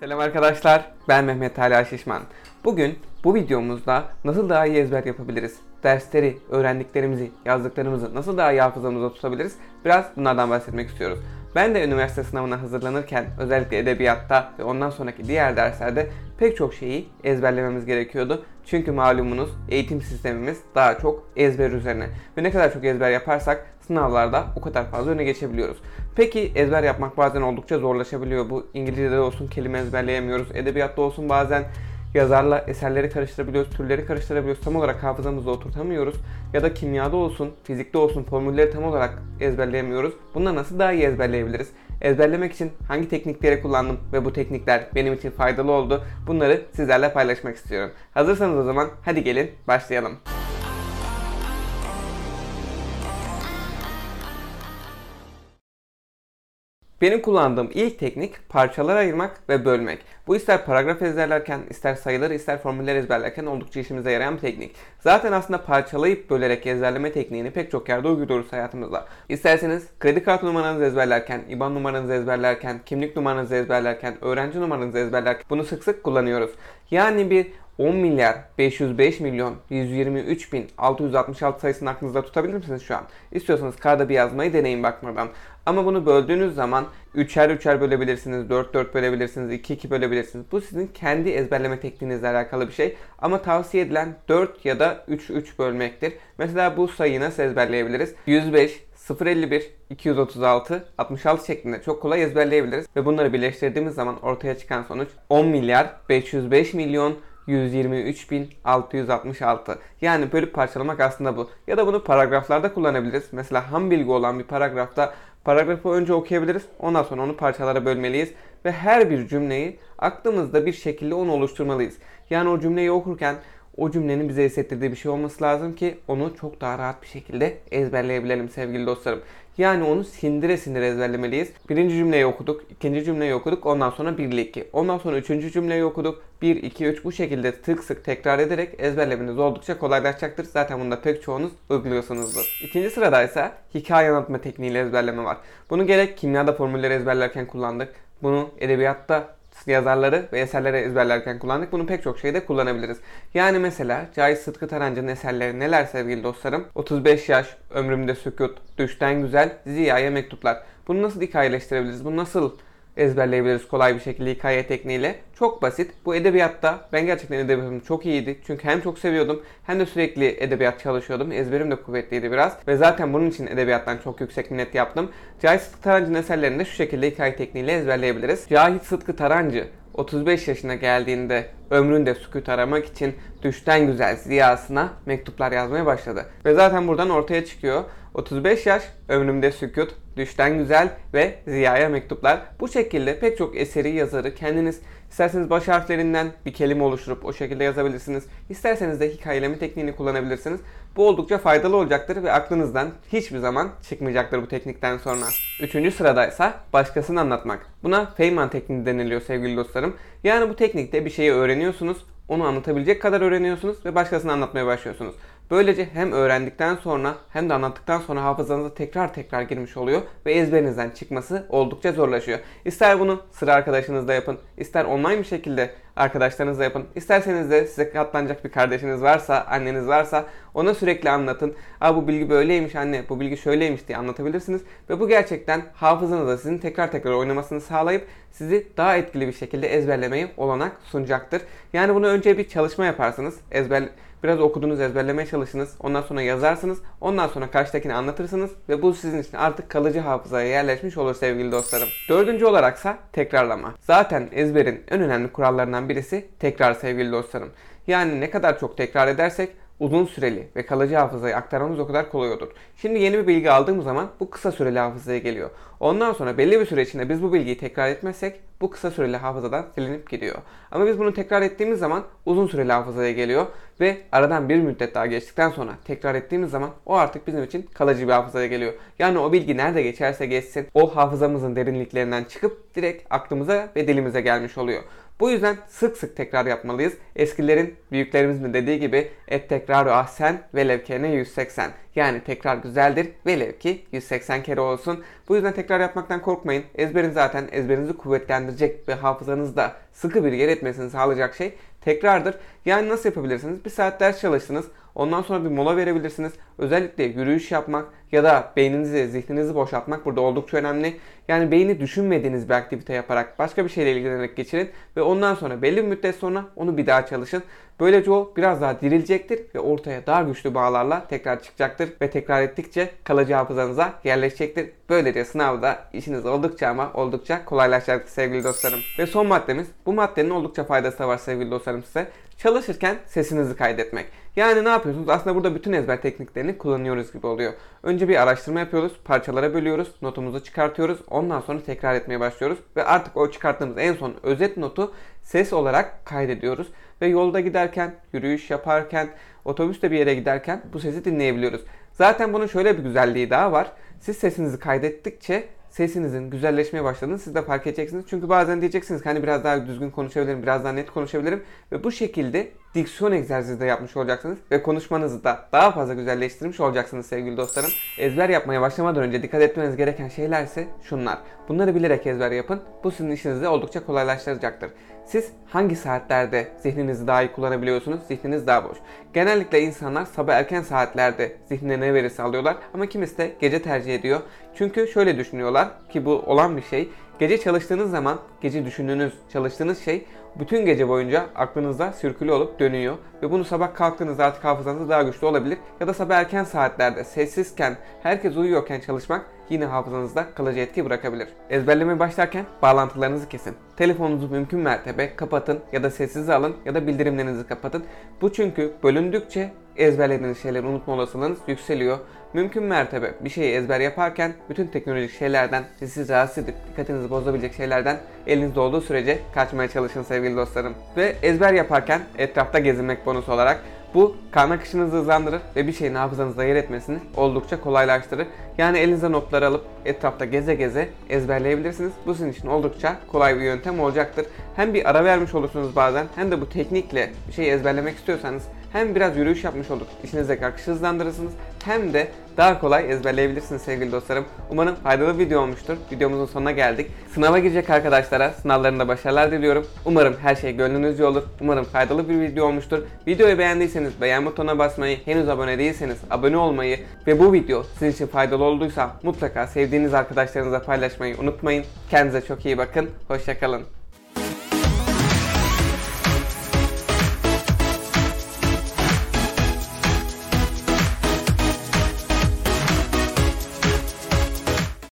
Selam arkadaşlar, ben Mehmet Hala Şişman. Bugün bu videomuzda nasıl daha iyi ezber yapabiliriz? Dersleri, öğrendiklerimizi, yazdıklarımızı nasıl daha iyi hafızamızda tutabiliriz? Biraz bunlardan bahsetmek istiyoruz. Ben de üniversite sınavına hazırlanırken özellikle edebiyatta ve ondan sonraki diğer derslerde pek çok şeyi ezberlememiz gerekiyordu. Çünkü malumunuz eğitim sistemimiz daha çok ezber üzerine. Ve ne kadar çok ezber yaparsak sınavlarda o kadar fazla öne geçebiliyoruz. Peki ezber yapmak bazen oldukça zorlaşabiliyor. Bu İngilizce'de olsun kelime ezberleyemiyoruz. Edebiyatta olsun bazen yazarla eserleri karıştırabiliyoruz, türleri karıştırabiliyoruz. Tam olarak hafızamızda oturtamıyoruz. Ya da kimyada olsun, fizikte olsun formülleri tam olarak ezberleyemiyoruz. Bunları nasıl daha iyi ezberleyebiliriz? Ezberlemek için hangi teknikleri kullandım ve bu teknikler benim için faydalı oldu? Bunları sizlerle paylaşmak istiyorum. Hazırsanız o zaman hadi gelin başlayalım. Benim kullandığım ilk teknik parçalara ayırmak ve bölmek. Bu ister paragraf ezberlerken, ister sayıları, ister formüller ezberlerken oldukça işimize yarayan bir teknik. Zaten aslında parçalayıp bölerek ezberleme tekniğini pek çok yerde uyguluyoruz hayatımızda. İsterseniz kredi kartı numaranızı ezberlerken, IBAN numaranızı ezberlerken, kimlik numaranızı ezberlerken, öğrenci numaranızı ezberlerken bunu sık sık kullanıyoruz. Yani bir 10 milyar 505 milyon 123 bin 666 sayısını aklınızda tutabilir misiniz şu an? İstiyorsanız kağıda bir yazmayı deneyin bakmadan. Ama bunu böldüğünüz zaman 3'er 3'er bölebilirsiniz, 4 4 bölebilirsiniz, 2 2 bölebilirsiniz. Bu sizin kendi ezberleme tekniğinizle alakalı bir şey. Ama tavsiye edilen 4 ya da 3 3 bölmektir. Mesela bu sayıyı nasıl ezberleyebiliriz? 105, 051, 236, 66 şeklinde çok kolay ezberleyebiliriz. Ve bunları birleştirdiğimiz zaman ortaya çıkan sonuç 10 milyar 505 milyon 123.666. Yani bölüp parçalamak aslında bu. Ya da bunu paragraflarda kullanabiliriz. Mesela ham bilgi olan bir paragrafta paragrafı önce okuyabiliriz. Ondan sonra onu parçalara bölmeliyiz. Ve her bir cümleyi aklımızda bir şekilde onu oluşturmalıyız. Yani o cümleyi okurken o cümlenin bize hissettirdiği bir şey olması lazım ki onu çok daha rahat bir şekilde ezberleyebilelim sevgili dostlarım. Yani onu sindire sindire ezberlemeliyiz. Birinci cümleyi okuduk, ikinci cümleyi okuduk, ondan sonra 1 ile 2. Ondan sonra üçüncü cümleyi okuduk, 1, 2, 3 bu şekilde tık sık tekrar ederek ezberlemeniz oldukça kolaylaşacaktır. Zaten bunda pek çoğunuz uyguluyorsunuzdur. İkinci sırada ise hikaye anlatma tekniğiyle ezberleme var. Bunu gerek kimyada formülleri ezberlerken kullandık. Bunu edebiyatta yazarları ve eserleri ezberlerken kullandık. Bunu pek çok şeyde kullanabiliriz. Yani mesela Cahit Sıtkı Tarancı'nın eserleri neler sevgili dostlarım? 35 yaş, ömrümde sükut, düşten güzel, ziyaya mektuplar. Bunu nasıl hikayeleştirebiliriz? Bunu nasıl ezberleyebiliriz kolay bir şekilde hikaye tekniğiyle. Çok basit. Bu edebiyatta ben gerçekten edebiyatım çok iyiydi. Çünkü hem çok seviyordum hem de sürekli edebiyat çalışıyordum. Ezberim de kuvvetliydi biraz. Ve zaten bunun için edebiyattan çok yüksek net yaptım. Cahit Sıtkı Tarancı'nın eserlerini de şu şekilde hikaye tekniğiyle ezberleyebiliriz. Cahit Sıtkı Tarancı 35 yaşına geldiğinde ömründe sükut aramak için düşten güzel ziyasına mektuplar yazmaya başladı. Ve zaten buradan ortaya çıkıyor. 35 yaş, ömrümde sükut, düşten güzel ve ziyaya mektuplar. Bu şekilde pek çok eseri yazarı kendiniz isterseniz baş harflerinden bir kelime oluşturup o şekilde yazabilirsiniz. İsterseniz de hikayeleme tekniğini kullanabilirsiniz. Bu oldukça faydalı olacaktır ve aklınızdan hiçbir zaman çıkmayacaktır bu teknikten sonra. Üçüncü sıradaysa başkasını anlatmak. Buna Feynman tekniği deniliyor sevgili dostlarım. Yani bu teknikte bir şeyi öğreniyorsunuz, onu anlatabilecek kadar öğreniyorsunuz ve başkasına anlatmaya başlıyorsunuz. Böylece hem öğrendikten sonra hem de anlattıktan sonra hafızanıza tekrar tekrar girmiş oluyor ve ezberinizden çıkması oldukça zorlaşıyor. İster bunu sıra arkadaşınızla yapın, ister online bir şekilde arkadaşlarınızla yapın. İsterseniz de size katlanacak bir kardeşiniz varsa, anneniz varsa ona sürekli anlatın. Aa bu bilgi böyleymiş anne, bu bilgi şöyleymiş diye anlatabilirsiniz. Ve bu gerçekten hafızanıza sizin tekrar tekrar oynamasını sağlayıp sizi daha etkili bir şekilde ezberlemeyi olanak sunacaktır. Yani bunu önce bir çalışma yaparsınız. Ezber Biraz okudunuz, ezberlemeye çalışınız. Ondan sonra yazarsınız. Ondan sonra karşıdakini anlatırsınız. Ve bu sizin için artık kalıcı hafızaya yerleşmiş olur sevgili dostlarım. Dördüncü olaraksa tekrarlama. Zaten ezberin en önemli kurallarından birisi tekrar sevgili dostlarım. Yani ne kadar çok tekrar edersek uzun süreli ve kalıcı hafızayı aktarmamız o kadar kolay olur. Şimdi yeni bir bilgi aldığımız zaman bu kısa süreli hafızaya geliyor. Ondan sonra belli bir süre içinde biz bu bilgiyi tekrar etmezsek bu kısa süreli hafızadan silinip gidiyor. Ama biz bunu tekrar ettiğimiz zaman uzun süreli hafızaya geliyor ve aradan bir müddet daha geçtikten sonra tekrar ettiğimiz zaman o artık bizim için kalıcı bir hafızaya geliyor. Yani o bilgi nerede geçerse geçsin o hafızamızın derinliklerinden çıkıp direkt aklımıza ve dilimize gelmiş oluyor. Bu yüzden sık sık tekrar yapmalıyız. Eskilerin, büyüklerimizin dediği gibi et tekraru ahsen velev kene 180. Yani tekrar güzeldir velev ki 180 kere olsun. Bu yüzden tekrar yapmaktan korkmayın. Ezberin zaten ezberinizi kuvvetlendirir güçlendirecek ve hafızanızda sıkı bir yer etmesini sağlayacak şey tekrardır. Yani nasıl yapabilirsiniz? Bir saat ders çalıştınız. Ondan sonra bir mola verebilirsiniz. Özellikle yürüyüş yapmak ya da beyninizi, zihninizi boşaltmak burada oldukça önemli. Yani beyni düşünmediğiniz bir aktivite yaparak başka bir şeyle ilgilenerek geçirin ve ondan sonra belli bir müddet sonra onu bir daha çalışın. Böylece o biraz daha dirilecektir ve ortaya daha güçlü bağlarla tekrar çıkacaktır ve tekrar ettikçe kalıcı hafızanıza yerleşecektir. Böylece sınavda işiniz oldukça ama oldukça kolaylaşacaktır sevgili dostlarım. Ve son maddemiz, bu maddenin oldukça faydası da var sevgili dostlarım size. Çalışırken sesinizi kaydetmek. Yani ne yapıyorsunuz? Aslında burada bütün ezber tekniklerini kullanıyoruz gibi oluyor. Önce bir araştırma yapıyoruz, parçalara bölüyoruz, notumuzu çıkartıyoruz, ondan sonra tekrar etmeye başlıyoruz ve artık o çıkarttığımız en son özet notu ses olarak kaydediyoruz ve yolda giderken, yürüyüş yaparken, otobüste bir yere giderken bu sesi dinleyebiliyoruz. Zaten bunun şöyle bir güzelliği daha var. Siz sesinizi kaydettikçe sesinizin güzelleşmeye başladığını siz de fark edeceksiniz. Çünkü bazen diyeceksiniz ki hani biraz daha düzgün konuşabilirim, biraz daha net konuşabilirim. Ve bu şekilde diksiyon egzersizi de yapmış olacaksınız. Ve konuşmanızı da daha fazla güzelleştirmiş olacaksınız sevgili dostlarım. Ezber yapmaya başlamadan önce dikkat etmeniz gereken şeyler ise şunlar. Bunları bilerek ezber yapın. Bu sizin işinizi oldukça kolaylaştıracaktır. Siz hangi saatlerde zihninizi daha iyi kullanabiliyorsunuz? Zihniniz daha boş. Genellikle insanlar sabah erken saatlerde zihnine ne verirse alıyorlar ama kimisi de gece tercih ediyor. Çünkü şöyle düşünüyorlar ki bu olan bir şey. Gece çalıştığınız zaman gece düşündüğünüz, çalıştığınız şey bütün gece boyunca aklınızda sirkülü olup dönüyor ve bunu sabah kalktığınızda artık hafızanızda daha güçlü olabilir ya da sabah erken saatlerde sessizken herkes uyuyorken çalışmak yine hafızanızda kalıcı etki bırakabilir. Ezberlemeye başlarken bağlantılarınızı kesin. Telefonunuzu mümkün mertebe kapatın ya da sessize alın ya da bildirimlerinizi kapatın. Bu çünkü bölündükçe ezberlediğiniz şeyleri unutma olasılığınız yükseliyor. Mümkün mertebe bir şeyi ezber yaparken bütün teknolojik şeylerden sizi rahatsız edip dikkatinizi bozabilecek şeylerden elinizde olduğu sürece kaçmaya çalışın sevgili dostlarım. Ve ezber yaparken etrafta gezinmek bonus olarak bu kan akışınızı hızlandırır ve bir şeyin hafızanızda yer etmesini oldukça kolaylaştırır. Yani elinize notları alıp etrafta geze geze ezberleyebilirsiniz. Bu sizin için oldukça kolay bir yöntem olacaktır. Hem bir ara vermiş olursunuz bazen hem de bu teknikle bir şeyi ezberlemek istiyorsanız hem biraz yürüyüş yapmış olduk. İşinizdeki akışı hızlandırırsınız hem de daha kolay ezberleyebilirsiniz sevgili dostlarım. Umarım faydalı bir video olmuştur. Videomuzun sonuna geldik. Sınava girecek arkadaşlara sınavlarında başarılar diliyorum. Umarım her şey gönlünüzce olur. Umarım faydalı bir video olmuştur. Videoyu beğendiyseniz beğen butonuna basmayı, henüz abone değilseniz abone olmayı ve bu video sizin için faydalı olduysa mutlaka sevdiğiniz arkadaşlarınızla paylaşmayı unutmayın. Kendinize çok iyi bakın. Hoşçakalın.